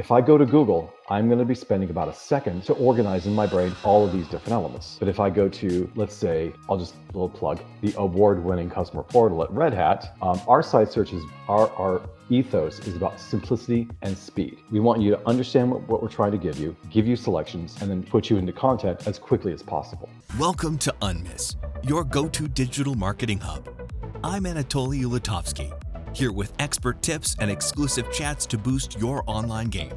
If I go to Google, I'm going to be spending about a second to organize in my brain all of these different elements. But if I go to, let's say, I'll just a little plug, the award-winning customer portal at Red Hat, um, our site searches, our, our ethos is about simplicity and speed. We want you to understand what, what we're trying to give you, give you selections, and then put you into content as quickly as possible. Welcome to Unmiss, your go-to digital marketing hub. I'm Anatoly Ulatovsky here with expert tips and exclusive chats to boost your online game.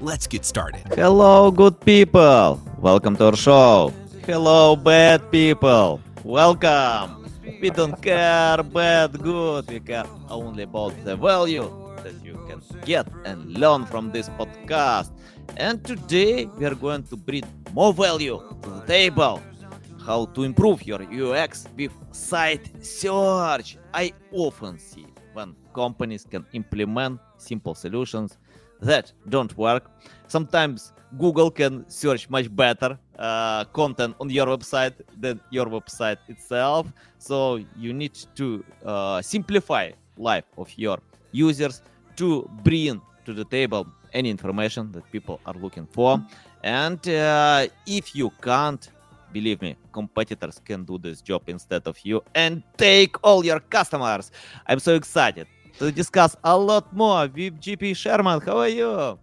Let's get started. Hello, good people. Welcome to our show. Hello, bad people. Welcome. We don't care bad, good. We care only about the value that you can get and learn from this podcast. And today we are going to bring more value to the table. How to improve your UX with site search. I often see when companies can implement simple solutions that don't work. Sometimes Google can search much better uh, content on your website than your website itself. So you need to uh, simplify life of your users to bring to the table any information that people are looking for. And uh, if you can't, believe me, competitors can do this job instead of you and take all your customers. I'm so excited to discuss a lot more with JP Sherman. How are you?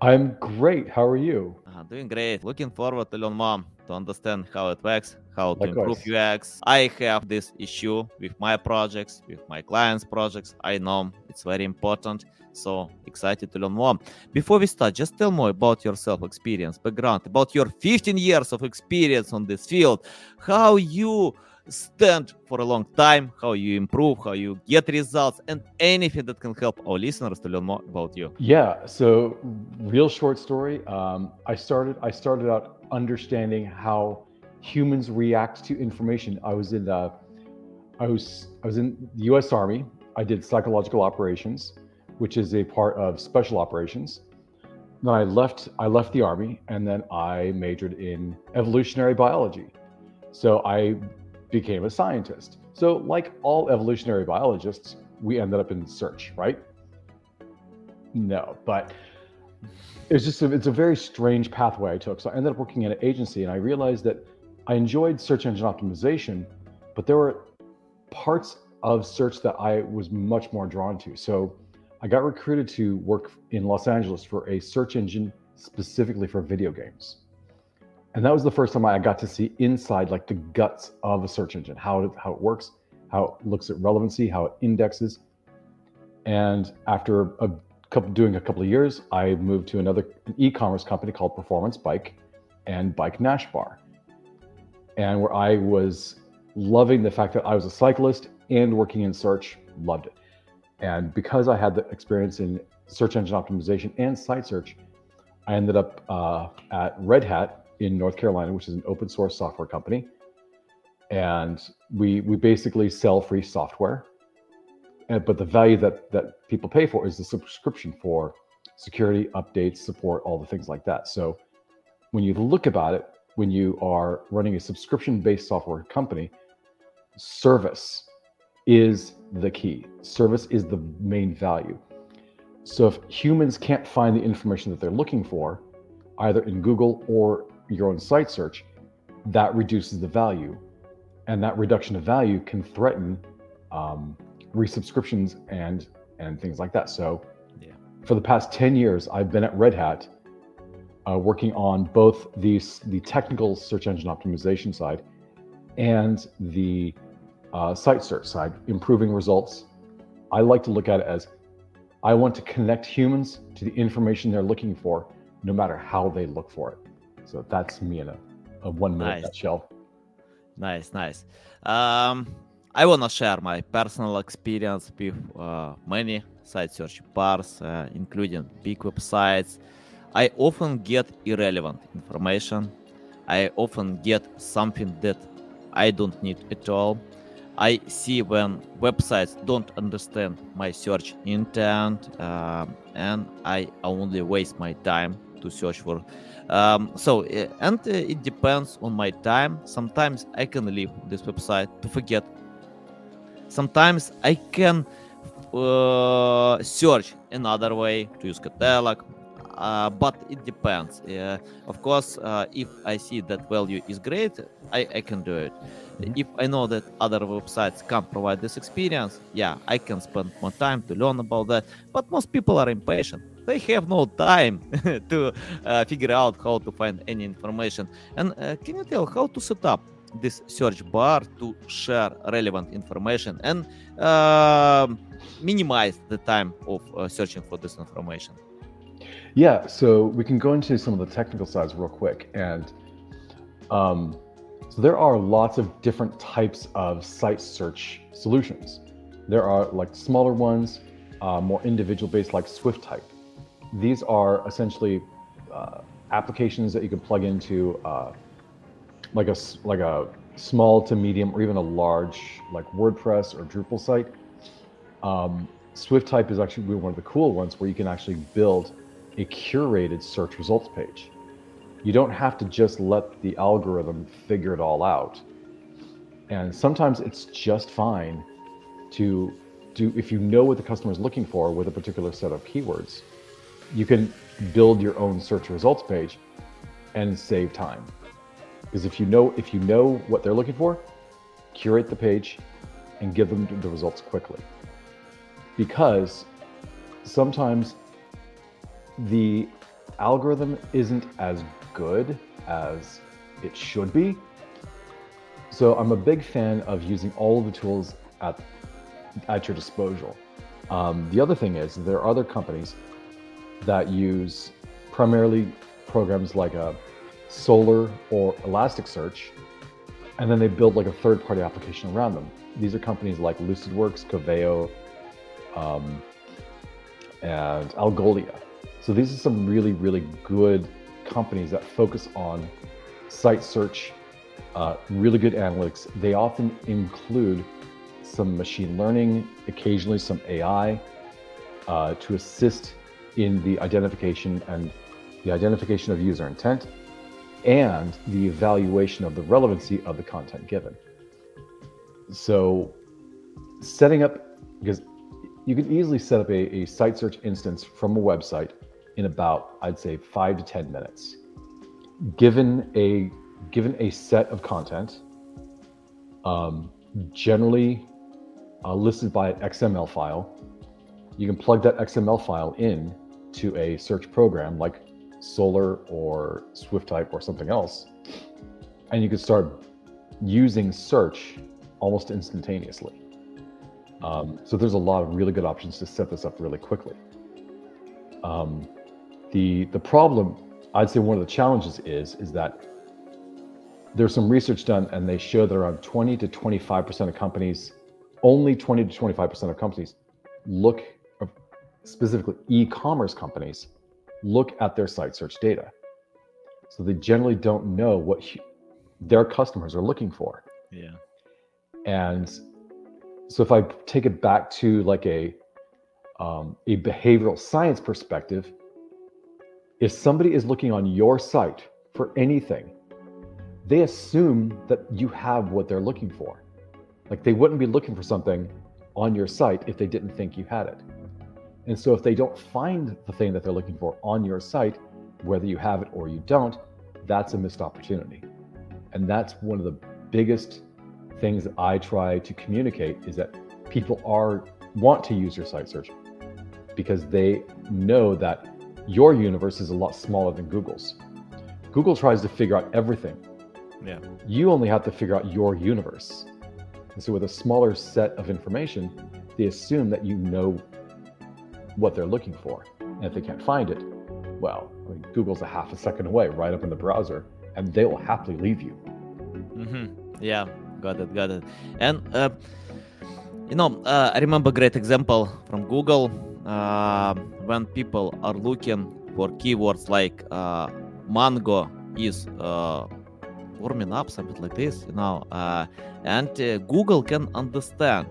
I'm great. How are you? Uh, doing great. Looking forward to learn more to understand how it works, how to Likewise. improve UX. I have this issue with my projects, with my clients' projects. I know it's very important. So excited to learn more. Before we start, just tell more about yourself, experience, background, about your 15 years of experience on this field, how you stand for a long time, how you improve, how you get results, and anything that can help our listeners to learn more about you. Yeah. So, real short story. Um, I started. I started out understanding how humans react to information. I was in the. I was. I was in the U.S. Army. I did psychological operations, which is a part of special operations. Then I left. I left the army, and then I majored in evolutionary biology. So I became a scientist. So, like all evolutionary biologists, we ended up in search, right? No, but it's just a, it's a very strange pathway I took. So I ended up working at an agency, and I realized that I enjoyed search engine optimization, but there were parts of search that I was much more drawn to. So I got recruited to work in Los Angeles for a search engine specifically for video games. And that was the first time I got to see inside like the guts of a search engine, how it, how it works, how it looks at relevancy, how it indexes. And after a couple doing a couple of years, I moved to another an e-commerce company called Performance Bike and Bike Nashbar. And where I was loving the fact that I was a cyclist and working in search, loved it. And because I had the experience in search engine optimization and site search, I ended up uh, at Red Hat in North Carolina, which is an open source software company. And we we basically sell free software. And, but the value that that people pay for is the subscription for security, updates, support, all the things like that. So when you look about it, when you are running a subscription-based software company, service is the key. Service is the main value. So if humans can't find the information that they're looking for, either in Google or your own site search, that reduces the value. And that reduction of value can threaten um, resubscriptions and and things like that. So Yeah. for the past 10 years, I've been at Red Hat uh, working on both these the technical search engine optimization side and the uh, site search side, improving results. I like to look at it as I want to connect humans to the information they're looking for, no matter how they look for it. So that's me in a, a one minute Nice. nutshell. Nice, nice. Um, I want to share my personal experience with uh, many site search bars, uh, including big websites. I often get irrelevant information. I often get something that I don't need at all. I see when websites don't understand my search intent, um, and I only waste my time to search for. Um, so uh, and uh, it depends on my time. Sometimes i can leave this website to forget. Sometimes i can uh, search another way to use catalog uh, but it depends. Uh, of course uh, if i see that value is great i, I can do it. Mhm. if i know that other websites can't provide this experience yeah i can spend more time to learn about that. But most people are impatient they have no time to uh, figure out how to find any information and uh, can you tell how to set up this search bar to share relevant information and um minimize the time of uh, searching for this information Yeah, so we can go into some of the technical sides real quick. And um, so there are lots of different types of site search solutions. There are like smaller ones, uh, more individual based, like Swiftype. These are essentially uh, applications that you can plug into uh, like a like a small to medium or even a large like WordPress or Drupal site. Um, Swiftype is actually one of the cool ones where you can actually build a curated search results page. You don't have to just let the algorithm figure it all out. And sometimes it's just fine to do, if you know what the customer is looking for with a particular set of keywords, you can build your own search results page and save time. Because if you know if you know what they're looking for, curate the page and give them the results quickly. Because sometimes the algorithm isn't as good as it should be. So I'm a big fan of using all of the tools at, at your disposal. Um, the other thing is there are other companies that use primarily programs like a Solr or Elasticsearch, and then they build like a third-party application around them. These are companies like LucidWorks, Coveo, um, and Algolia. So these are some really, really good companies that focus on site search, uh, really good analytics. They often include some machine learning, occasionally some AI, uh, to assist in the identification and the identification of user intent and the evaluation of the relevancy of the content given. So setting up, because you can easily set up a, a site search instance from a website in about, I'd say, five to 10 minutes. Given a given a set of content, um, generally uh, listed by an XML file, you can plug that XML file in to a search program like Solr or Swiftype or something else, and you can start using search almost instantaneously. Um, so there's a lot of really good options to set this up really quickly. Um, the the problem, I'd say one of the challenges is is that there's some research done and they show that around 20 to 25 percent of companies, only 20 to 25 percent of companies, look specifically e-commerce companies look at their site search data. So they generally don't know what hu- their customers are looking for. yeah And so if I take it back to like a um, a behavioral science perspective, if somebody is looking on your site for anything, they assume that you have what they're looking for. Like they wouldn't be looking for something on your site if they didn't think you had it. And so if they don't find the thing that they're looking for on your site, whether you have it or you don't, that's a missed opportunity. And that's one of the biggest things that I try to communicate is that people are want to use your site search because they know that your universe is a lot smaller than Google's. Google tries to figure out everything. Yeah. You only have to figure out your universe. And so with a smaller set of information, they assume that you know what they're looking for. And if they can't find it, well, I mean, Google's a half a second away, right up in the browser, and they will happily leave you. hmm Yeah, got it, got it. And uh, you know, uh, I remember a great example from Google uh, when people are looking for keywords like uh, mango is uh, warming up, something like this, you know, uh, and Google can understand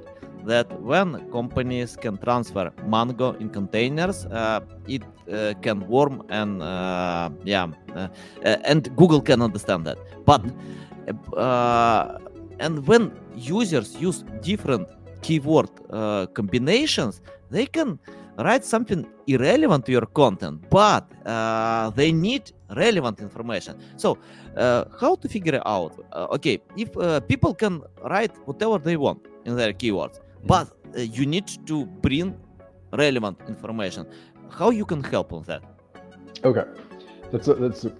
that when companies can transfer mango in containers, uh, it uh, can warm and uh, yeah, uh, uh, and Google can understand that. But uh, and when users use different keyword combinations, they can write something irrelevant to your content, but they need relevant information. So, how to figure out? Okay, if people can write whatever they want in their keywords. But uh, you need to bring relevant information. How you can help on that? Okay, that's a, that's a,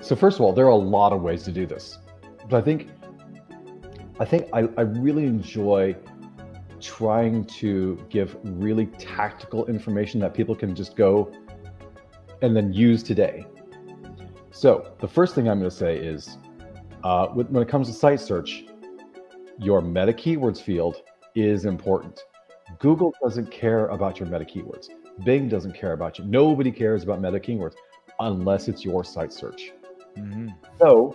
so. First of all, there are a lot of ways to do this, but I think I think I, I really enjoy trying to give really tactical information that people can just go and then use today. So the first thing I'm going to say is, uh, when when it comes to site search, your meta keywords field is important. Google doesn't care about your meta keywords. Bing doesn't care about you. Nobody cares about meta keywords unless it's your site search. Mm-hmm. So,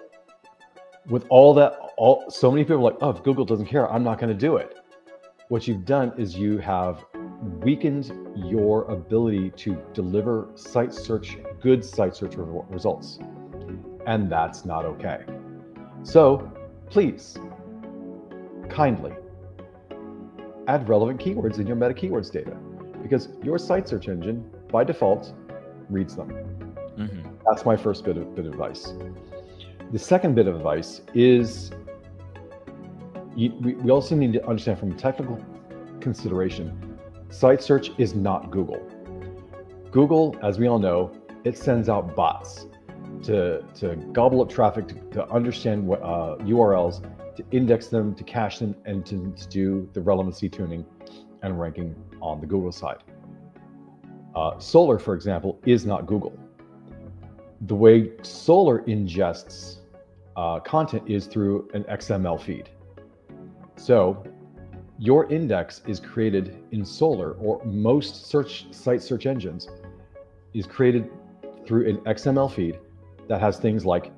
with all that, all so many people are like, oh, if Google doesn't care, I'm not going to do it. What you've done is you have weakened your ability to deliver site search, good site search re- results, and that's not okay. So, please, kindly, add relevant keywords in your meta keywords data, because your site search engine, by default, reads them. Mhm. That's my first bit of, bit of advice. The second bit of advice is you, we, we also need to understand from a technical consideration, site search is not Google. Google, as we all know, it sends out bots to, to gobble up traffic, to, to understand what uh, URLs, to index them, to cache them, and to, to do the relevancy tuning and ranking on the Google side. Uh, Solr, for example, is not Google the way Solr ingests uh, content is through an XML feed. So your index is created in Solr, or most search site search engines is created through an XML feed that has things like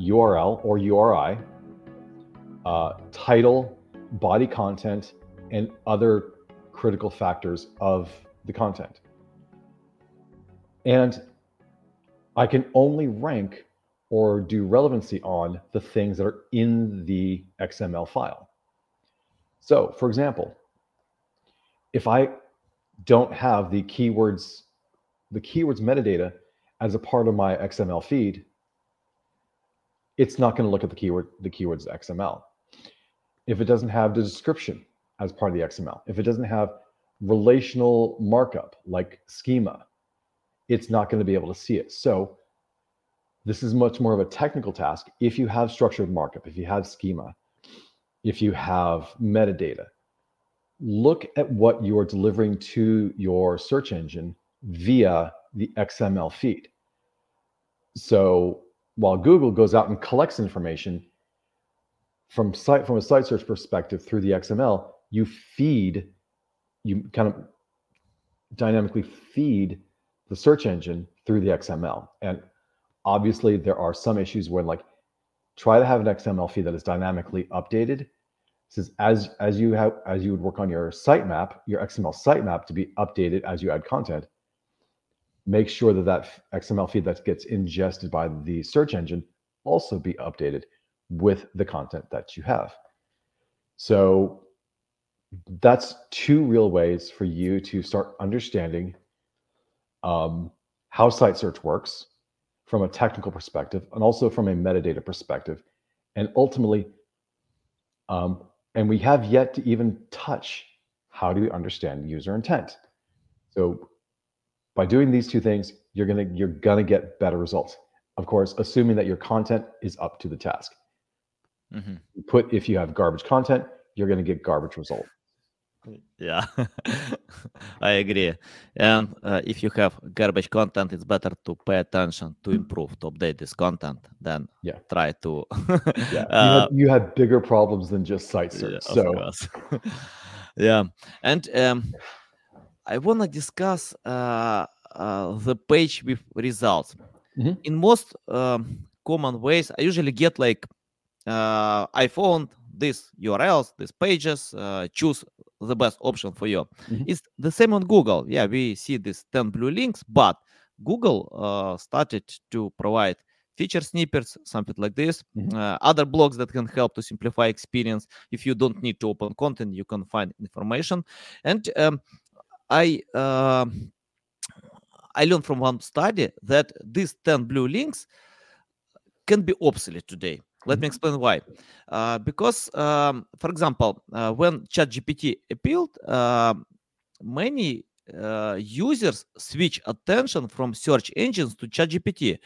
URL or URI, uh, title, body content, and other critical factors of the content. And I can only rank or do relevancy on the things that are in the XML file. So, for example, if I don't have the keywords, the keywords metadata as a part of my XML feed, it's not going to look at the keyword, the keywords XML. If it doesn't have the description as part of the XML, if it doesn't have relational markup like schema, it's not going to be able to see it. So this is much more of a technical task. If you have structured markup, if you have schema, if you have metadata, look at what you are delivering to your search engine via the XML feed. So while Google goes out and collects information from site from a site search perspective through the XML, you feed, you kind of dynamically feed the search engine through the XML. And obviously there are some issues where like try to have an XML feed that is dynamically updated. Says as as you have as you would work on your sitemap, your XML sitemap to be updated as you add content. Make sure that that XML feed that gets ingested by the search engine also be updated with the content that you have. So that's two real ways for you to start understanding um, how site search works from a technical perspective and also from a metadata perspective. And ultimately, um, and we have yet to even touch how do we understand user intent. So by doing these two things, you're gonna you're gonna get better results. Of course, assuming that your content is up to the task. Mhm. Put if you have garbage content, you're gonna get garbage results. Yeah, I agree. And uh, if you have garbage content, it's better to pay attention to improve, to update this content than Yeah. try to. Yeah, you, uh, have, you have bigger problems than just site search. yeah, so yeah, and um, I want to discuss uh, uh, the page with results. Mhm. In most um, common ways, I usually get like uh, I found these URLs, these pages, uh, choose the best option for you. Mhm. It's the same on Google. Yeah, we see these 10 blue links, but Google uh, started to provide feature snippets, something like this. Mhm. Uh, other blogs that can help to simplify experience. If you don't need to open content, you can find information. And um, I uh, I learned from one study that these 10 blue links can be obsolete today. Let me explain why. Uh, because, um, for example, uh, when ChatGPT appeared, uh, many uh, users switch attention from search engines to ChatGPT,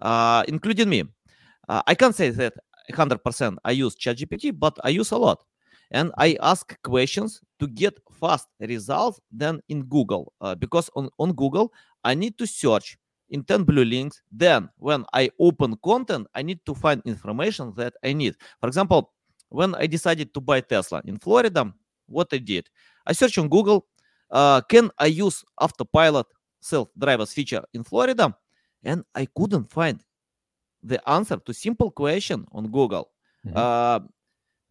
uh, including me. Uh, I can't say that 100% I use ChatGPT, but I use a lot. And I ask questions to get fast results than in Google. Uh, because on, on Google, I need to search in 10 blue links. Then, when I open content, I need to find information that I need. For example, when I decided to buy Tesla in Florida, what I did, I searched on Google, uh, can I use autopilot self-drivers feature in Florida? And I couldn't find the answer to simple question on Google. Mhm. Uh,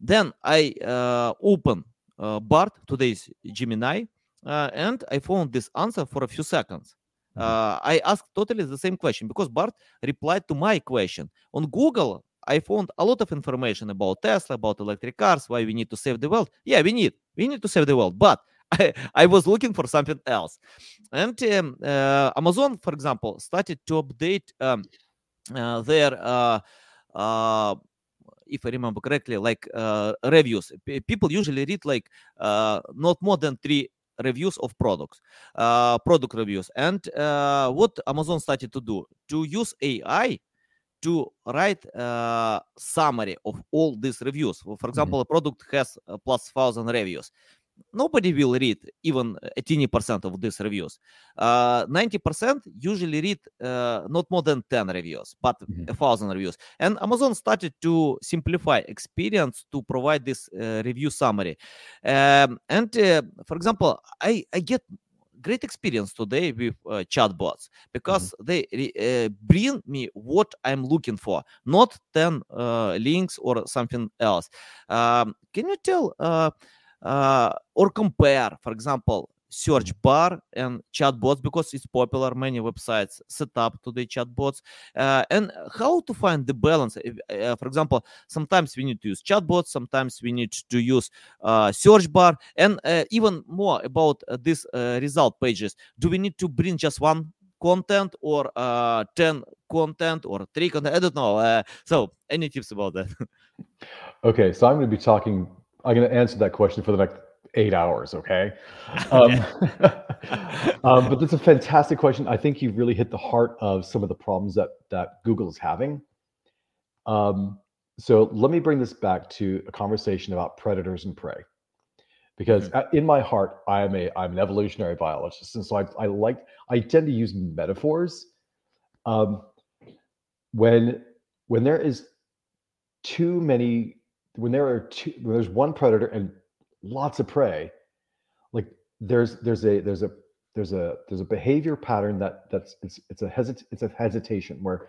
then I uh, open uh, Bard, today's Gemini, uh, and I found this answer for a few seconds. Uh, I asked totally the same question because Bard replied to my question. On Google, I found a lot of information about Tesla, about electric cars, why we need to save the world. Yeah, we need. We need to save the world. But I, I was looking for something else. And um, uh, Amazon, for example, started to update um, uh, their, uh, uh, if I remember correctly, like uh, reviews. P- people usually read like uh, not more than three reviews of products, uh, product reviews. And uh, what Amazon started to do to use AI to write uh, summary of all these reviews. For example, a product has plus thousand reviews. Nobody will read even a teeny percent of these reviews. Uh, 90% usually read uh, not more than 10 reviews, but a thousand reviews. And Amazon started to simplify experience to provide this uh, review summary. Um, and uh, for example, I, I get great experience today with uh, chatbots because they re- uh, bring me what I'm looking for, not 10 uh, links or something else. Um, can you tell uh, uh, or compare, for example, search bar and chatbots because it's popular many websites set up today chatbots. Uh, and how to find the balance? If, uh, for example sometimes we need to use chatbots sometimes we need to use uh, search bar. And even more about these result pages. Do we need to bring just one content or uh, 10 content or three content? I don't know so any tips about that? Okay, so I'm going to be talking. I'm going to answer that question for the next eight hours. Okay. Um, um, but that's a fantastic question. I think you really hit the heart of some of the problems that that Google is having. Um, so let me bring this back to a conversation about predators and prey, because uh, in my heart, I am a I'm an evolutionary biologist, and so I I like I tend to use metaphors. Um, when when there is too many when there are two when there's one predator and lots of prey like there's there's a there's a there's a there's a behavior pattern that that's it's it's a hesit it's a hesitation where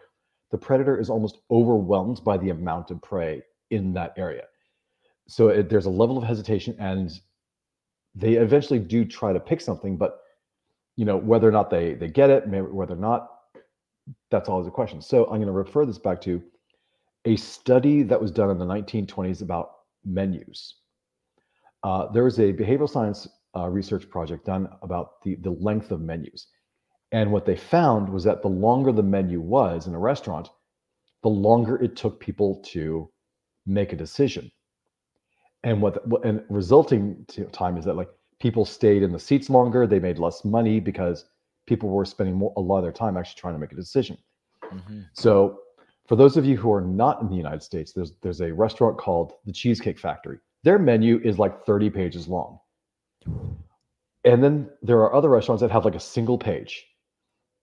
the predator is almost overwhelmed by the amount of prey in that area. So it, there's a level of hesitation and they eventually do try to pick something but you know whether or not they they get it maybe whether or not that's always a question. So i'm going to refer this back to a study that was done in the 1920s about menus. Uh, there was a behavioral science uh, research project done about the, the length of menus. And what they found was that the longer the menu was in a restaurant, the longer it took people to make a decision. And what the, and resulting time is that like people stayed in the seats longer, they made less money because people were spending more, a lot of their time actually trying to make a decision. So, for those of you who are not in the United States, there's there's a restaurant called the Cheesecake Factory. Their menu is like 30 pages long. And then there are other restaurants that have like a single page.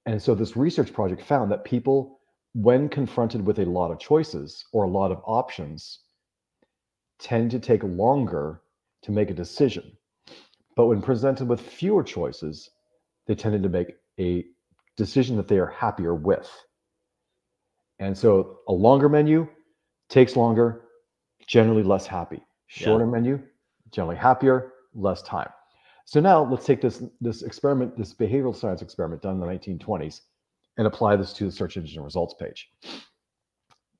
And so this research project found that people when confronted with a lot of choices or a lot of options tend to take longer to make a decision. But when presented with fewer choices, they tended to make a decision that they are happier with. And so a longer menu takes longer, generally less happy. Yeah. Shorter menu, generally happier, less time. So now let's take this this experiment, this behavioral science experiment done in the 1920s, and apply this to the search engine results page.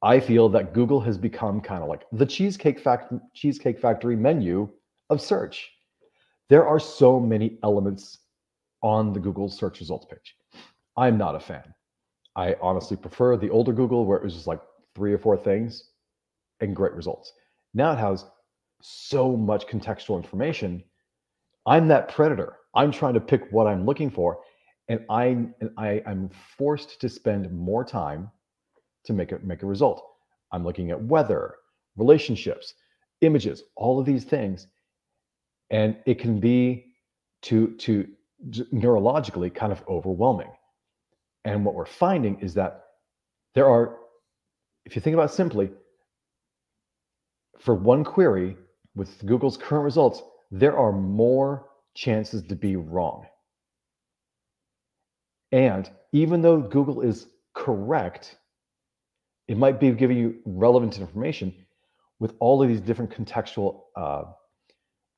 I feel that Google has become kind of like the cheesecake fact cheesecake factory menu of search. There are so many elements on the Google search results page. I'm not a fan. I honestly prefer the older Google where it was just like three or four things and great results. Now it has so much contextual information. I'm that predator. I'm trying to pick what I'm looking for, and I and I I'm forced to spend more time to make it make a result. I'm looking at weather, relationships, images, all of these things, and it can be to to neurologically kind of overwhelming. And what we're finding is that there are, if you think about simply, for one query with Google's current results, there are more chances to be wrong. And even though Google is correct, it might be giving you relevant information with all of these different contextual uh,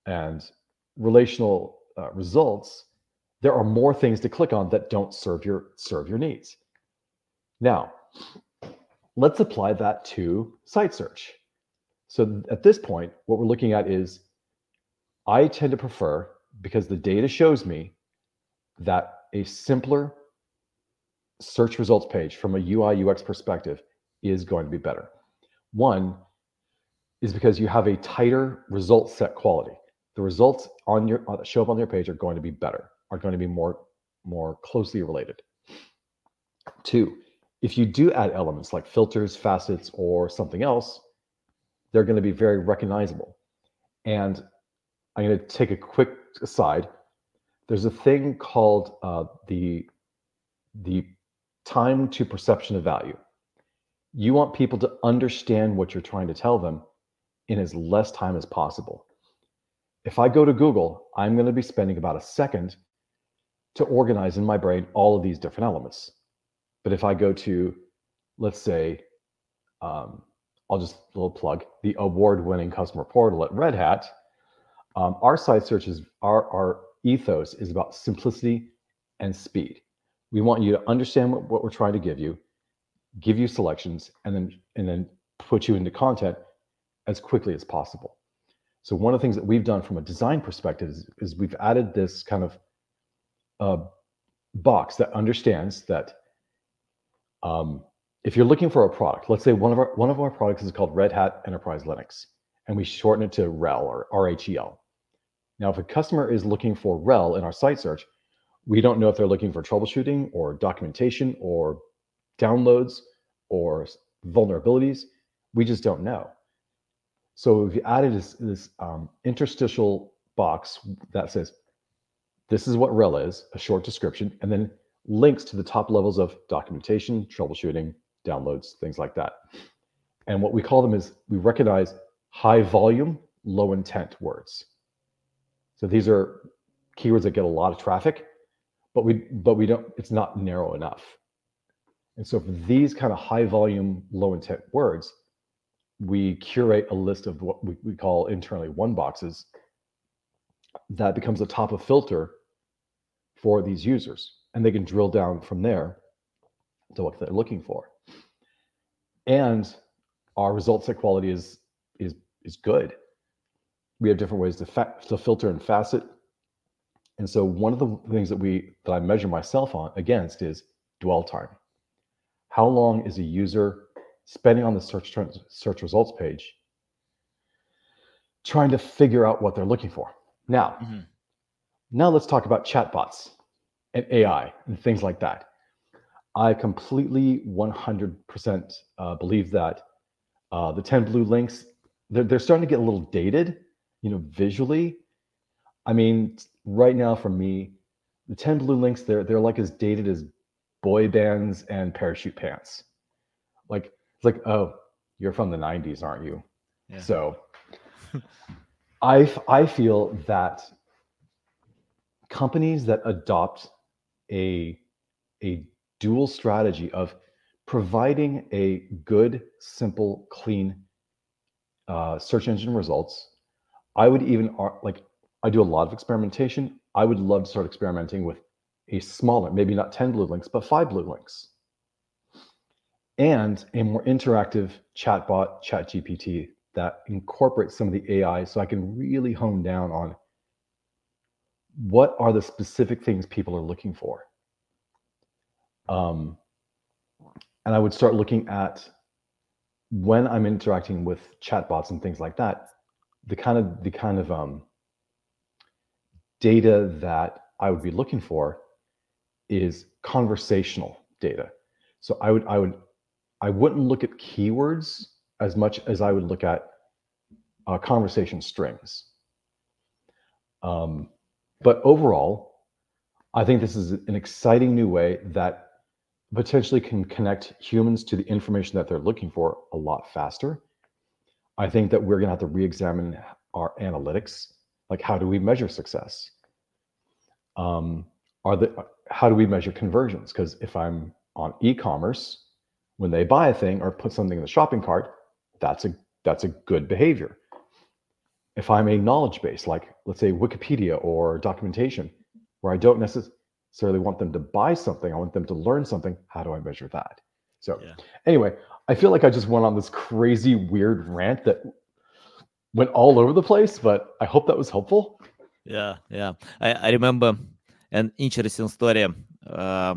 and relational uh, results there are more things to click on that don't serve your serve your needs now let's apply that to site search so at this point what we're looking at is i tend to prefer because the data shows me that a simpler search results page from a ui ux perspective is going to be better. One is because you have a tighter result set quality. The results on your that show up on your page are going to be better, are going to be more more closely related. Two, if you do add elements like filters, facets, or something else, they're going to be very recognizable. And I'm going to take a quick aside. There's a thing called uh, the the time to perception of value you want people to understand what you're trying to tell them in as less time as possible. If I go to Google, I'm going to be spending about a second to organize in my brain all of these different elements. But if I go to, let's say, um, I'll just a little plug the award-winning customer portal at Red Hat. Um, our site search is our our ethos is about simplicity and speed. We want you to understand what, what we're trying to give you give you selections, and then and then put you into content as quickly as possible. So one of the things that we've done from a design perspective is, is we've added this kind of uh, box that understands that um, if you're looking for a product, let's say one of our one of our products is called Red Hat Enterprise Linux, and we shorten it to RHEL or RHEL. Now, if a customer is looking for RHEL in our site search, we don't know if they're looking for troubleshooting or documentation or downloads or vulnerabilities. We just don't know. So you added this, this um, interstitial box that says, this is what RHEL is, a short description, and then links to the top levels of documentation, troubleshooting, downloads, things like that. And what we call them is we recognize high volume, low intent words. So these are keywords that get a lot of traffic, but we but we don't it's not narrow enough. And so for these kind of high volume, low intent words, we curate a list of what we, we call internally one boxes that becomes a top of filter for these users. And they can drill down from there to what they're looking for. And our result set quality is is is good. We have different ways to, fa- to filter and facet. And so one of the things that we that I measure myself on against is dwell time how long is a user spending on the search search results page trying to figure out what they're looking for now mm-hmm. Now let's talk about chatbots and ai and things like that i completely 100% uh, believe that uh, the 10 blue links they're, they're starting to get a little dated you know visually i mean right now for me the 10 blue links they're they're like as dated as boy bands and parachute pants. Like it's like, oh, you're from the 90s, aren't you? Yeah. So I I feel that companies that adopt a a dual strategy of providing a good, simple, clean uh, search engine results. I would even like I do a lot of experimentation. I would love to start experimenting with a smaller, maybe not 10 blue links, but five blue links. and a more interactive chatbot, ChatGPT, that incorporates some of the AI so I can really hone down on what are the specific things people are looking for. Um, and I would start looking at when I'm interacting with chatbots and things like that, the kind of the kind of um, data that I would be looking for is conversational data. So I would I would I wouldn't look at keywords as much as I would look at uh, conversation strings. Um, but overall, I think this is an exciting new way that potentially can connect humans to the information that they're looking for a lot faster. I think that we're going to have to re-examine our analytics. Like, how do we measure success? Um, are the how do we measure conversions? Because if I'm on e-commerce, when they buy a thing or put something in the shopping cart, that's a that's a good behavior. If I'm a knowledge base, like let's say Wikipedia or documentation, where I don't necessarily want them to buy something. I want them to learn something. How do I measure that? So, yeah. anyway, I feel like I just went on this crazy, weird rant that went all over the place, but I hope that was helpful. Yeah, yeah. I, I remember an interesting story uh, uh,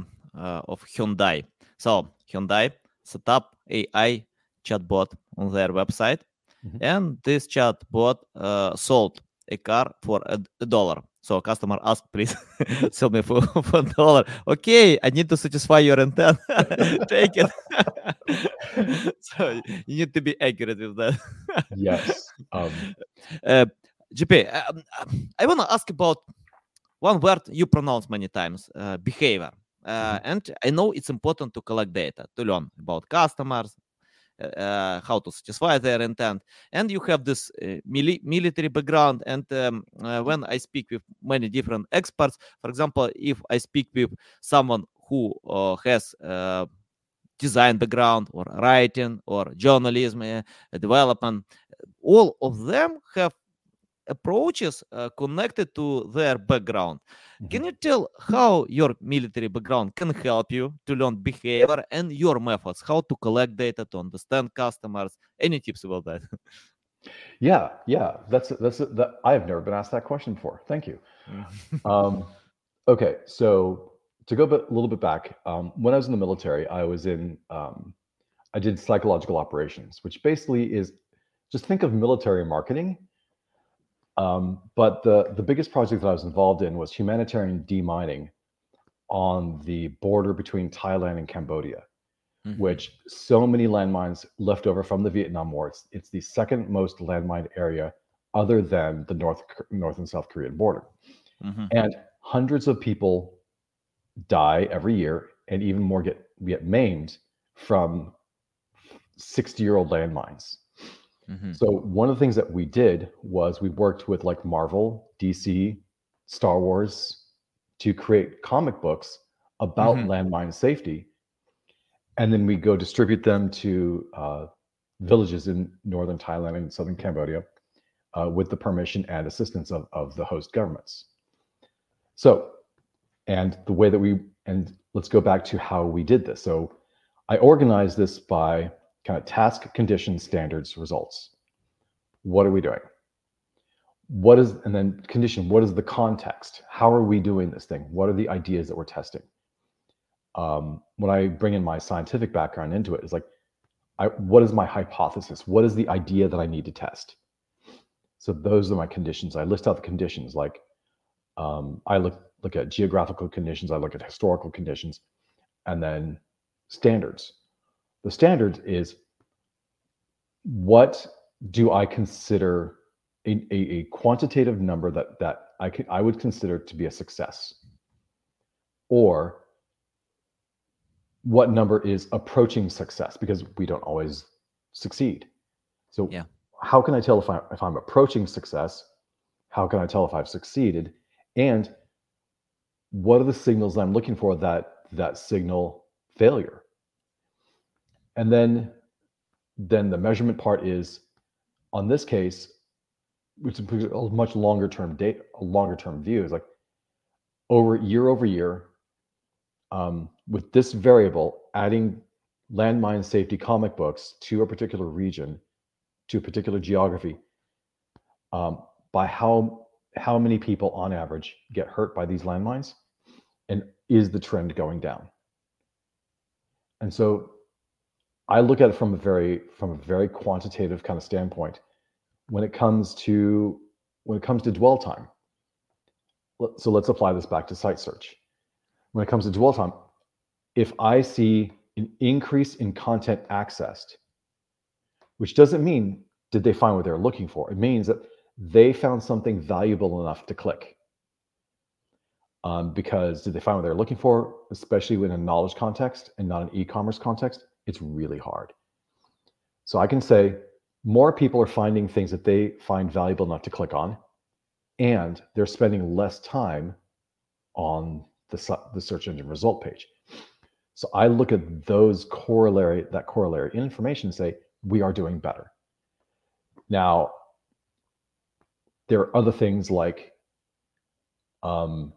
of Hyundai. So, Hyundai set up AI chatbot on their website, mm-hmm. and this chatbot uh, sold a car for a, a dollar. So customer ask, please sell me for a dollar." Okay, I need to satisfy your intent. Take it. so you need to be accurate with that. yes. Um, uh, JP, um, I want to ask about one word you pronounce many times: uh, behavior. Uh, mm-hmm. And I know it's important to collect data to learn about customers, how to satisfy their intent. And you have this uh, mili- military background. And um, when I speak with many different experts, for example, if I speak with someone who has design background or writing or journalism uh, development all of them have approaches uh, connected to their background. Mm-hmm. Can you tell how your military background can help you to learn behavior and your methods, how to collect data to understand customers? Any tips about that? Yeah, yeah, that's that's that. I have never been asked that question before. Thank you. Mm-hmm. um, okay, so to go a little bit back, um, when I was in the military, I was in um, I did psychological operations, which basically is just think of military marketing um, but the, the biggest project that I was involved in was humanitarian demining on the border between Thailand and Cambodia, mm-hmm. which so many landmines left over from the Vietnam War. It's, it's the second most landmined area other than the North, North and South Korean border. Mm-hmm. And hundreds of people die every year, and even more get, get maimed from 60 year old landmines. Mm-hmm. So one of the things that we did was we worked with like Marvel, DC, Star Wars to create comic books about mm-hmm. landmine safety, and then we go distribute them to uh, villages in northern Thailand and southern Cambodia uh, with the permission and assistance of, of the host governments. So, and the way that we and let's go back to how we did this. So, I organized this by kind of task condition standards results. What are we doing? What is, and then condition, what is the context? How are we doing this thing? What are the ideas that we're testing? Um, when I bring in my scientific background into it, it's like, I, what is my hypothesis? What is the idea that I need to test? So those are my conditions. I list out the conditions. Like um, I look look at geographical conditions. I look at historical conditions, and then standards. The standard is what do I consider a, a, a, quantitative number that that I can I would consider to be a success, or what number is approaching success because we don't always succeed. So yeah. how can I tell if I if I'm approaching success? How can I tell if I've succeeded? And what are the signals I'm looking for that that signal failure? And then, then the measurement part is on this case, which is a much longer term date, a longer term view is like over year over year, um, with this variable, adding landmine safety comic books to a particular region, to a particular geography, um, by how how many people on average get hurt by these landmines, and is the trend going down? And so, I look at it from a very from a very quantitative kind of standpoint. When it comes to when it comes to dwell time, so let's apply this back to site search. When it comes to dwell time, if I see an increase in content accessed, which doesn't mean did they find what they're looking for. It means that they found something valuable enough to click. Um, because did they find what they're looking for, especially in a knowledge context and not an e-commerce context? It's really hard. So I can say more people are finding things that they find valuable enough to click on, and they're spending less time on the, the search engine result page. So I look at those corollary, that corollary information and say, we are doing better. Now, there are other things like um,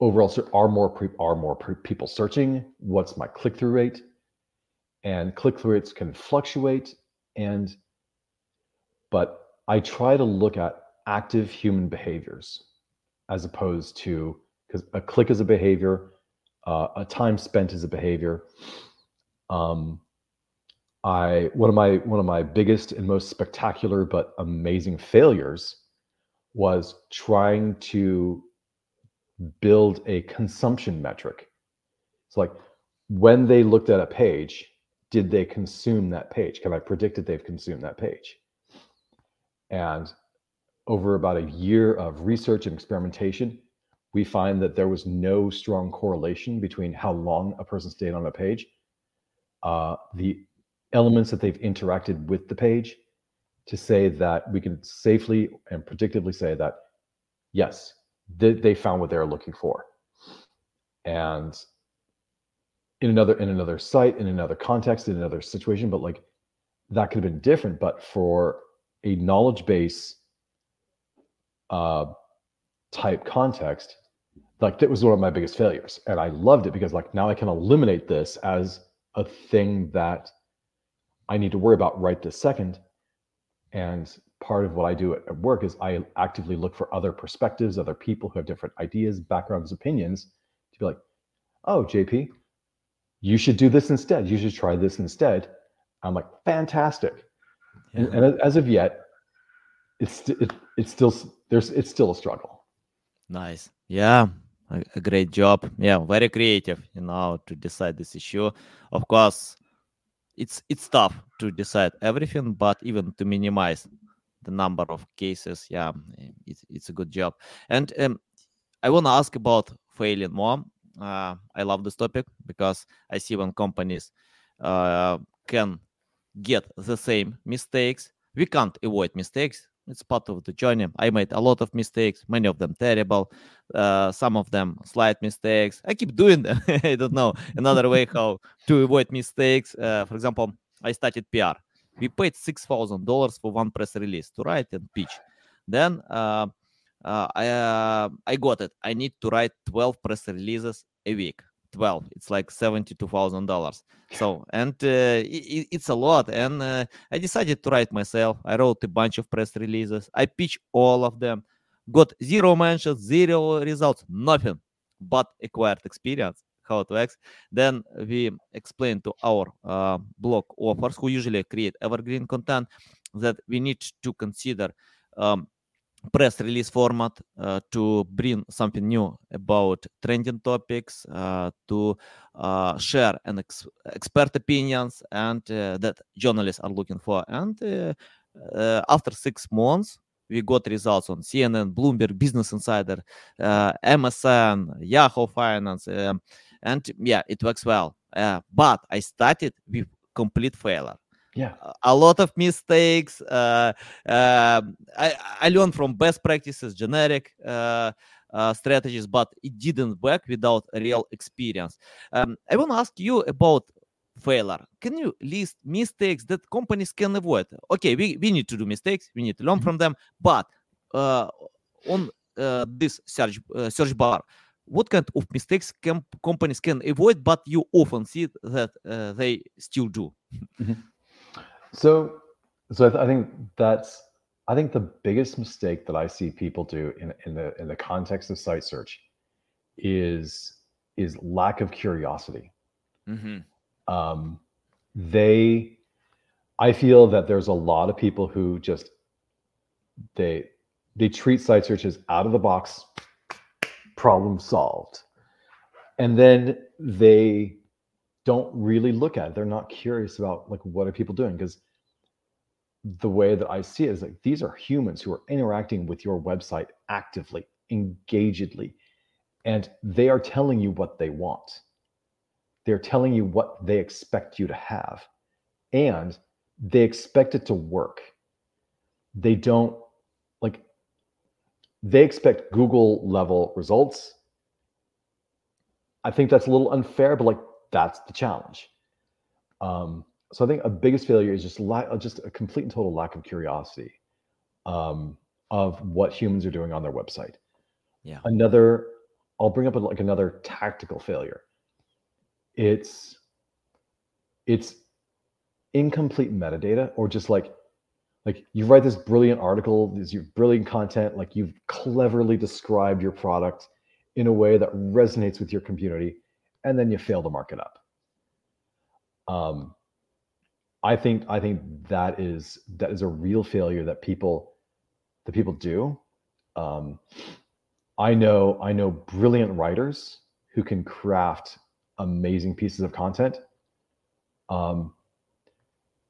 overall are more pre, are more pre, people searching? What's my click through rate? And click through rates can fluctuate. And but I try to look at active human behaviors as opposed to because a click is a behavior, uh, a time spent is a behavior. Um, I one of my one of my biggest and most spectacular but amazing failures was trying to build a consumption metric. It's like when they looked at a page, did they consume that page? Can I predict that they've consumed that page? And over about a year of research and experimentation, we find that there was no strong correlation between how long a person stayed on a page, uh, the elements that they've interacted with the page, to say that we can safely and predictably say that yes, they found what they're looking for. And in another in another site, in another context, in another situation, but like that could have been different. But for a knowledge base uh, type context, like that was one of my biggest failures and i loved it because like now i can eliminate this as a thing that i need to worry about right this second and part of what i do at work is i actively look for other perspectives other people who have different ideas backgrounds opinions to be like oh jp you should do this instead you should try this instead i'm like fantastic yeah. and, and, as of yet it's it, it's still there's it's still a struggle nice yeah a, a great job. Yeah, very creative, you know, to decide this issue. Of course, it's it's tough to decide everything, but even to minimize the number of cases, yeah, it's it's a good job. And um, I want to ask about failing more. Uh, I love this topic because I see when companies uh, can get the same mistakes. We can't avoid mistakes it's part of the journey. I made a lot of mistakes, many of them terrible, uh, some of them slight mistakes. I keep doing them. I don't know another way how to avoid mistakes. Uh, for example, I started PR. We paid six thousand dollars for one press release to write and pitch. Then uh, I uh, I got it. I need to write twelve press releases a week. 12 it's like $72000 so and uh, it, it's a lot. And uh, i decided to write myself. I wrote a bunch of press releases. I pitched all of them. Got zero mentions zero results nothing. But acquired experience how it works. Then we explain to our uh, blog authors who usually create evergreen content that we need to consider um, press release format uh, to bring something new about trending topics, uh, to uh, share an ex- expert opinions and uh, that journalists are looking for. And uh, uh, after six months, we got results on CNN, Bloomberg, Business Insider, MSN, Yahoo Finance, um, and yeah, it works well. but I started with complete failure yeah. A lot of mistakes uh, uh, I, I learned from best practices generic uh, uh strategies but it didn't work without real experience. Um, i want to ask you about failure. Can you list mistakes that companies can avoid? Okay we, we need to do mistakes we need to learn mm-hmm. from them but uh, on uh, this search search bar what kind of mistakes can companies can avoid, but you often see that uh, they still do? So, so I, th- I think that's I think the biggest mistake that I see people do in in the in the context of site search is is lack of curiosity. hmm Um, they, I feel that there's a lot of people who just they they treat site search as out of the box, problem solved, and then they don't really look at it. They're not curious about like what are people doing because the way that I see it is like these are humans who are interacting with your website actively, engagedly, and they are telling you what they want. They're telling you what they expect you to have, and they expect it to work. They don't like they expect Google level results. I think that's a little unfair, but like that's the challenge. Um, so I think a biggest failure is just lack, uh, just a complete and total lack of curiosity um, of what humans are doing on their website. Yeah. Another, I'll bring up a, like another tactical failure. It's it's incomplete metadata or just like like you write this brilliant article, this your brilliant content, like you've cleverly described your product in a way that resonates with your community, and then you fail to mark it up. Um, I think I think that is that is a real failure that people that people do. Um, I know I know brilliant writers who can craft amazing pieces of content. Um,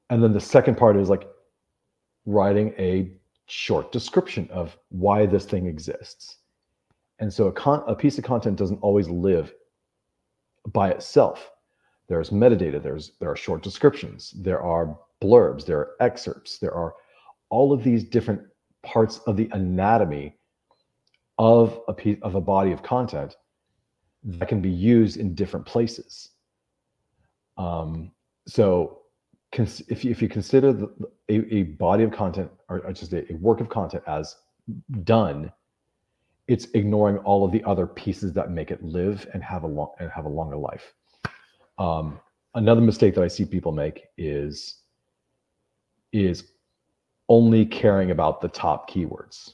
and then the second part is like writing a short description of why this thing exists. And so a, con- a piece of content doesn't always live by itself. There's metadata, there's there are short descriptions, there are blurbs, there are excerpts, there are all of these different parts of the anatomy of a piece of a body of content that can be used in different places. Um, so cons- if you, if you consider the, a, a body of content or, or just a, a work of content as done, it's ignoring all of the other pieces that make it live and have a long and have a longer life. Um, another mistake that I see people make is is only caring about the top keywords.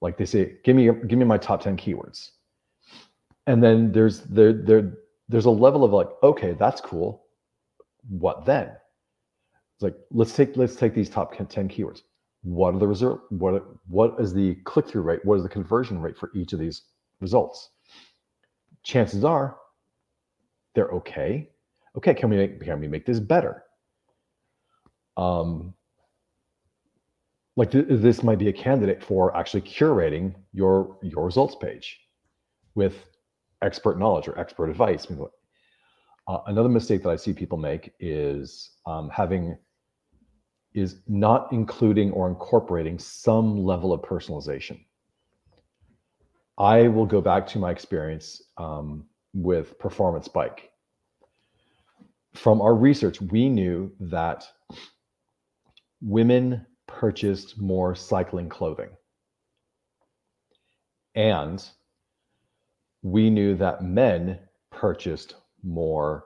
Like they say, give me give me my top 10 keywords. And then there's there there there's a level of like, okay, that's cool. What then? It's like let's take let's take these top 10 keywords. What are the result? What what is the click through rate? What is the conversion rate for each of these results? Chances are they're okay. Okay, can we make can we make this better? Um, like th- this might be a candidate for actually curating your your results page with expert knowledge or expert advice. Uh, another mistake that I see people make is um, having is not including or incorporating some level of personalization. I will go back to my experience um, with Performance Bike. From our research, we knew that women purchased more cycling clothing. And we knew that men purchased more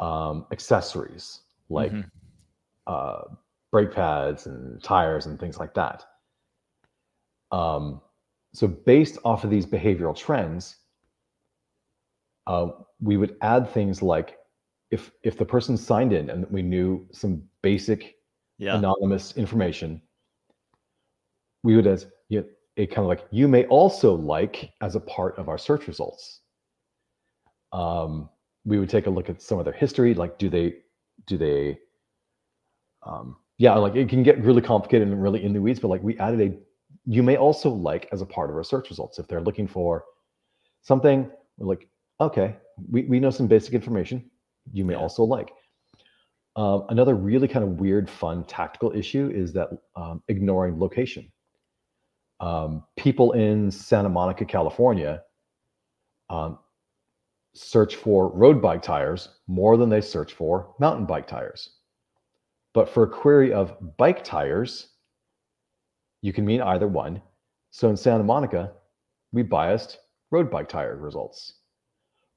um, accessories like Mhm. uh, brake pads and tires and things like that. Um, so, based off of these behavioral trends, uh, we would add things like if if the person signed in and we knew some basic Yeah. anonymous information, we would as you it kind of like you may also like as a part of our search results. Um, we would take a look at some of their history, like do they do they um, yeah, like it can get really complicated and really in the weeds, but like we added a you may also like as a part of our search results if they're looking for something we're like okay we, we know some basic information you may Yeah. also like. Um, another really kind of weird fun tactical issue is that um, ignoring location. Um, people in santa monica california um, search for road bike tires more than they search for mountain bike tires but for a query of bike tires you can mean either one. So in Santa Monica, we biased road bike tire results.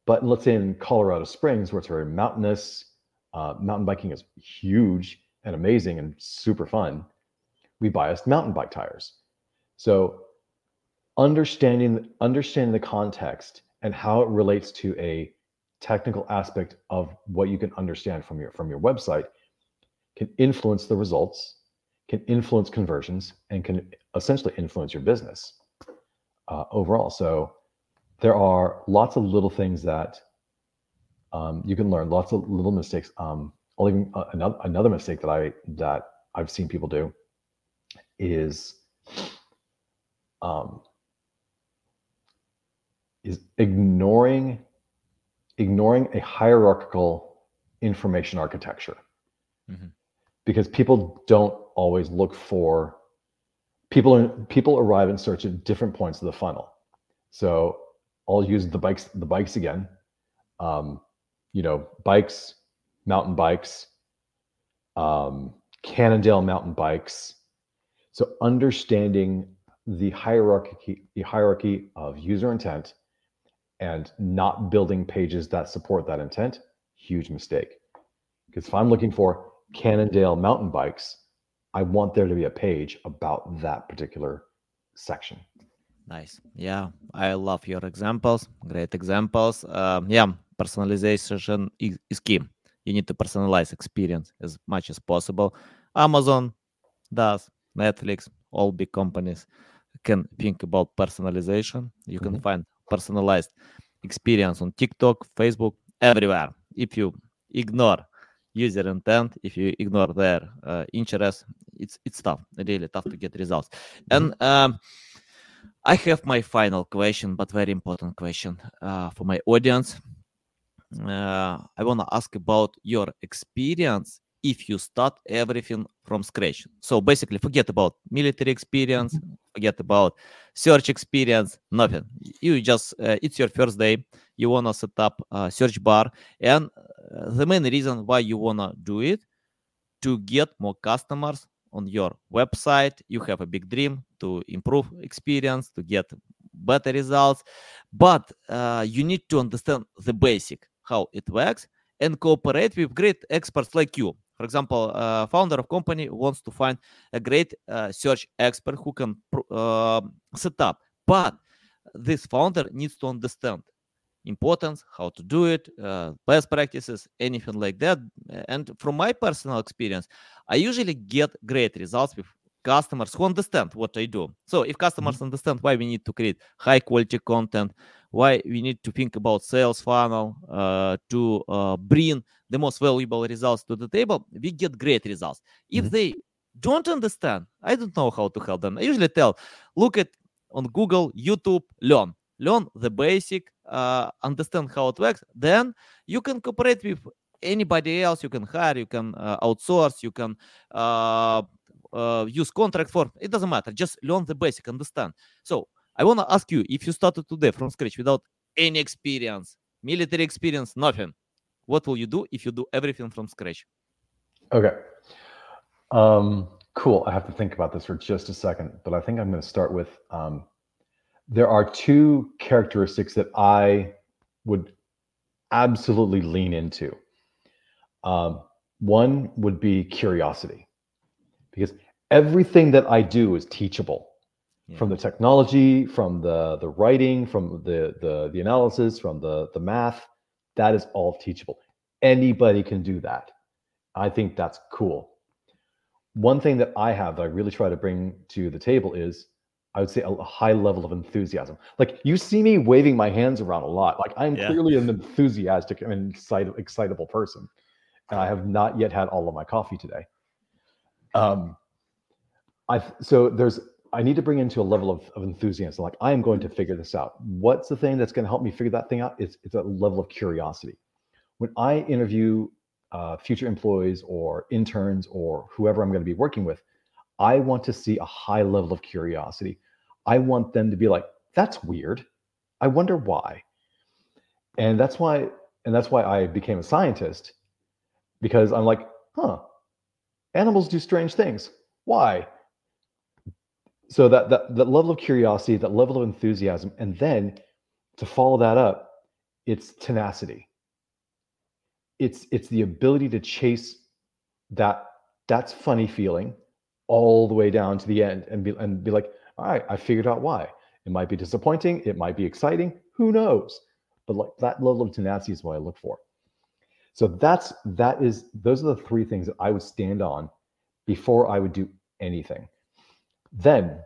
But let's say in Colorado Springs, where it's very mountainous, uh, mountain biking is huge and amazing and super fun. We biased mountain bike tires. So understanding understanding the context and how it relates to a technical aspect of what you can understand from your from your website can influence the results, can influence conversions, and can essentially influence your business uh, overall. So there are lots of little things that um, you can learn, lots of little mistakes. Um, I'll even uh, another another mistake that I that I've seen people do is um, is ignoring ignoring a hierarchical information architecture mm-hmm. Because people don't always look for people are people arrive in search at different points of the funnel. So i'll use the bikes the bikes again. Um, you know bikes mountain bikes um, cannondale mountain bikes. So understanding the hierarchy the hierarchy of user intent and not building pages that support that intent, huge mistake. Because if I'm looking for Cannondale mountain bikes, I want there to be a page about that particular section. Nice. Yeah, I love your examples. Great examples. Um, yeah, personalization is, is key. You need to personalize experience as much as possible. Amazon does, Netflix, all big companies can think about personalization. You can mm-hmm. find personalized experience on TikTok, Facebook, everywhere. If you ignore user intent, if you ignore their uh, interest, it's it's tough, really tough to get results. Mm-hmm. And um, I have my final question, but very important question uh, for my audience. Uh, I want to ask about your experience if you start everything from scratch. So basically, forget about military experience, mm-hmm. forget about search experience, nothing. You just, uh, it's your first day. You want to set up a search bar. And the main reason why you want to do it to get more customers on your website. You have a big dream to improve experience, to get better results. But uh, you need to understand the basic, how it works, and cooperate with great experts like you for example, uh, founder of company wants to find a great uh, search expert who can uh, set up, but this founder needs to understand importance, how to do it, uh, best practices, anything like that. And from my personal experience, I usually get great results with customers who understand what I do. So if customers mm-hmm. understand why we need to create high quality content, why we need to think about sales funnel uh, to uh, bring the most valuable results to the table, we get great results. If mm-hmm. they don't understand, I don't know how to help them. I usually tell, look at on Google, YouTube, learn, learn the basic, uh, understand how it works. Then you can cooperate with anybody else. You can hire, you can uh, outsource, you can uh, uh, use contract form. It doesn't matter. Just learn the basic, understand. So I want to ask you if you started today from scratch without any experience, military experience, nothing, what will you do if you do everything from scratch? Okay. Um, cool. I have to think about this for just a second, but I think I'm going to start with um, there are two characteristics that I would absolutely lean into. Um, one would be curiosity, because everything that I do is teachable. Yeah. From the technology, from the the writing, from the the the analysis, from the the math, that is all teachable. Anybody can do that. I think that's cool. One thing that I have that I really try to bring to the table is I would say a, high level of enthusiasm. Like you see me waving my hands around a lot. Like I'm yeah. clearly an enthusiastic and excitable, excitable person. And I have not yet had all of my coffee today. Um, I so there's I need to bring into a level of, of enthusiasm. Like I am going to figure this out. What's the thing that's going to help me figure that thing out? It's it's a level of curiosity. When I interview uh, future employees or interns or whoever I'm going to be working with, I want to see a high level of curiosity. I want them to be like, "That's weird. I wonder why." And that's why, and that's why I became a scientist, because I'm like, "Huh, animals do strange things. Why?" so that, that that level of curiosity that level of enthusiasm and then to follow that up, it's tenacity. It's it's the ability to chase that that's funny feeling all the way down to the end and be and be like, all right, I figured out why. It might be disappointing, it might be exciting, who knows? But like that level of tenacity is what I look for. So that's that is those are the three things that I would stand on before I would do anything. Then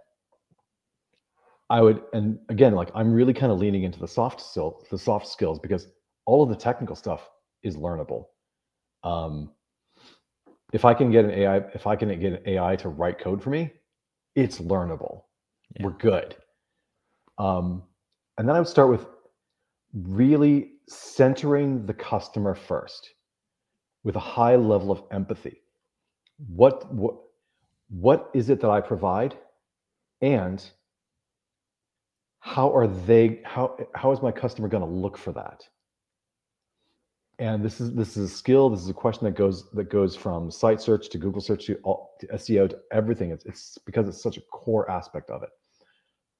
I would, and again, like I'm really kind of leaning into the soft skill, the soft skills because all of the technical stuff is learnable. Um, if I can get an AI, if I can get an AI to write code for me, it's learnable. Yeah. We're good. Um, and then I would start with really centering the customer first with a high level of empathy. What what what is it that I provide? And how are they how how is my customer going to look for that? and this is this is a skill this is a question that goes that goes from site search to google search to, all, to seo to everything it's, it's because it's such a core aspect of it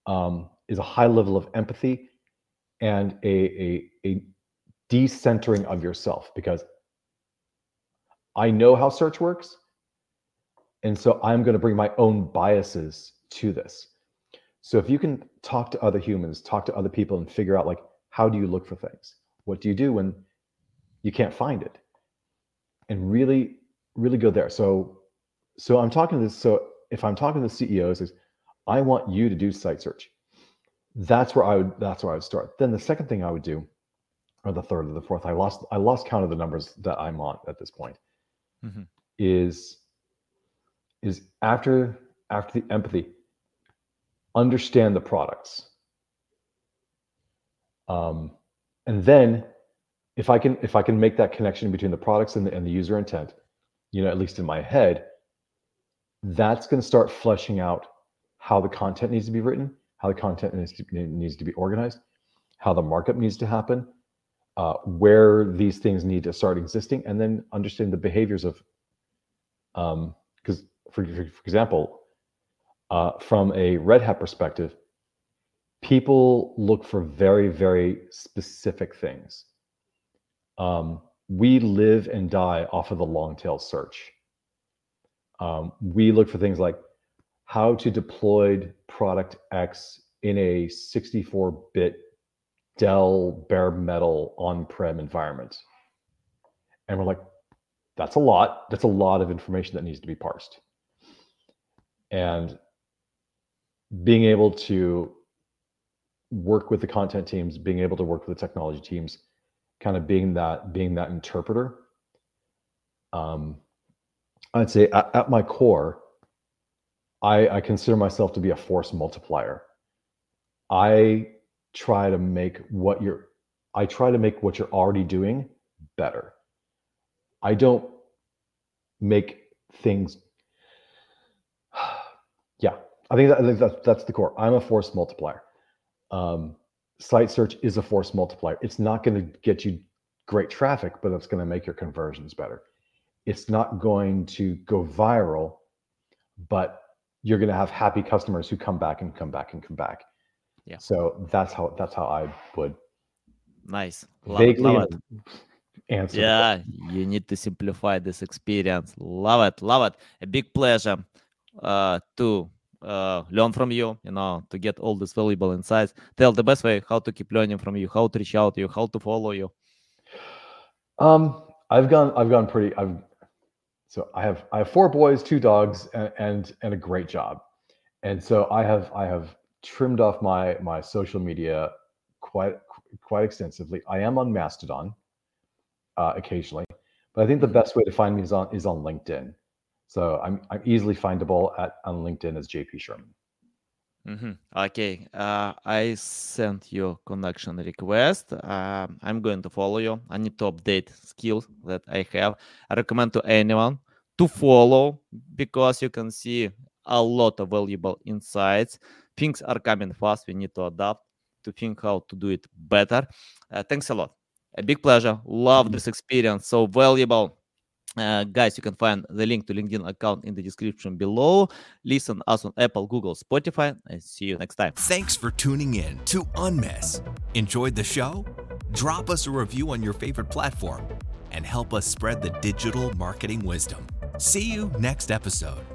um, is a high level of empathy and a, a, a decentering of yourself because i know how search works and so i'm going to bring my own biases to this. So if you can talk to other humans talk to other people and figure out like how do you look for things? What do you do when you can't find it? And really really go there. So so i'm talking to this so if i'm talking to the ceos i want you to do site search. That's where i would that's where i would start. Then the second thing i would do or the third or the fourth i lost i lost count of the numbers that i'm on at this point mm-hmm. is is after after the empathy understand the products. Um, and then if I can if I can make that connection between the products and the, and the user intent, you know, at least in my head, that's going to start fleshing out how the content needs to be written, how the content needs to, needs to be organized, how the markup needs to happen, uh, where these things need to start existing, and then understand the behaviors of. Um, because for, for, for example, uh, from a Red Hat perspective, people look for very very specific things um, we live and die off of the long tail search. Um, we look for things like how to deploy product X in a 64 bit Dell bare metal on prem environment. And we're like, that's a lot. That's a lot of information that needs to be parsed. And being able to work with the content teams, being able to work with the technology teams kind of being that being that interpreter um i'd say at, at my core i i consider myself to be a force multiplier i try to make what you're i try to make what you're already doing better i don't make things yeah i think that, i think that, that's the core i'm a force multiplier um site search is a force multiplier. It's not going to get you great traffic, but it's going to make your conversions better. It's not going to go viral, but you're going to have happy customers who come back and come back and come back. Yeah. So that's how that's how I would nice love vaguely it, answer. Yeah, you need to simplify this experience. Love it, love it. A big pleasure uh, to uh, learn from you, you know, to get all this valuable insights. Tell the best way how to keep learning from you, how to reach out to you, how to follow you. Um, I've gone, I've gone pretty, I've, so I have, I have four boys, two dogs, and, and, and a great job. And so I have, I have trimmed off my, my social media quite, quite extensively. I am on Mastodon uh, occasionally, but I think the mm-hmm. best way to find me is on, is on LinkedIn. So I'm I'm easily findable at on LinkedIn as JP Sherman. Mm-hmm. Okay, uh, I sent you connection request. Uh, I'm going to follow you. I need to update skills that I have. I recommend to anyone to follow because you can see a lot of valuable insights. Things are coming fast. We need to adapt to think how to do it better. Uh, thanks a lot. A big pleasure. Love this experience. So valuable. Uh, guys, you can find the link to LinkedIn account in the description below. Listen us on Apple, Google, Spotify, and see you next time. Thanks for tuning in to Unmiss. Enjoyed the show? Drop us a review on your favorite platform and help us spread the digital marketing wisdom. See you next episode.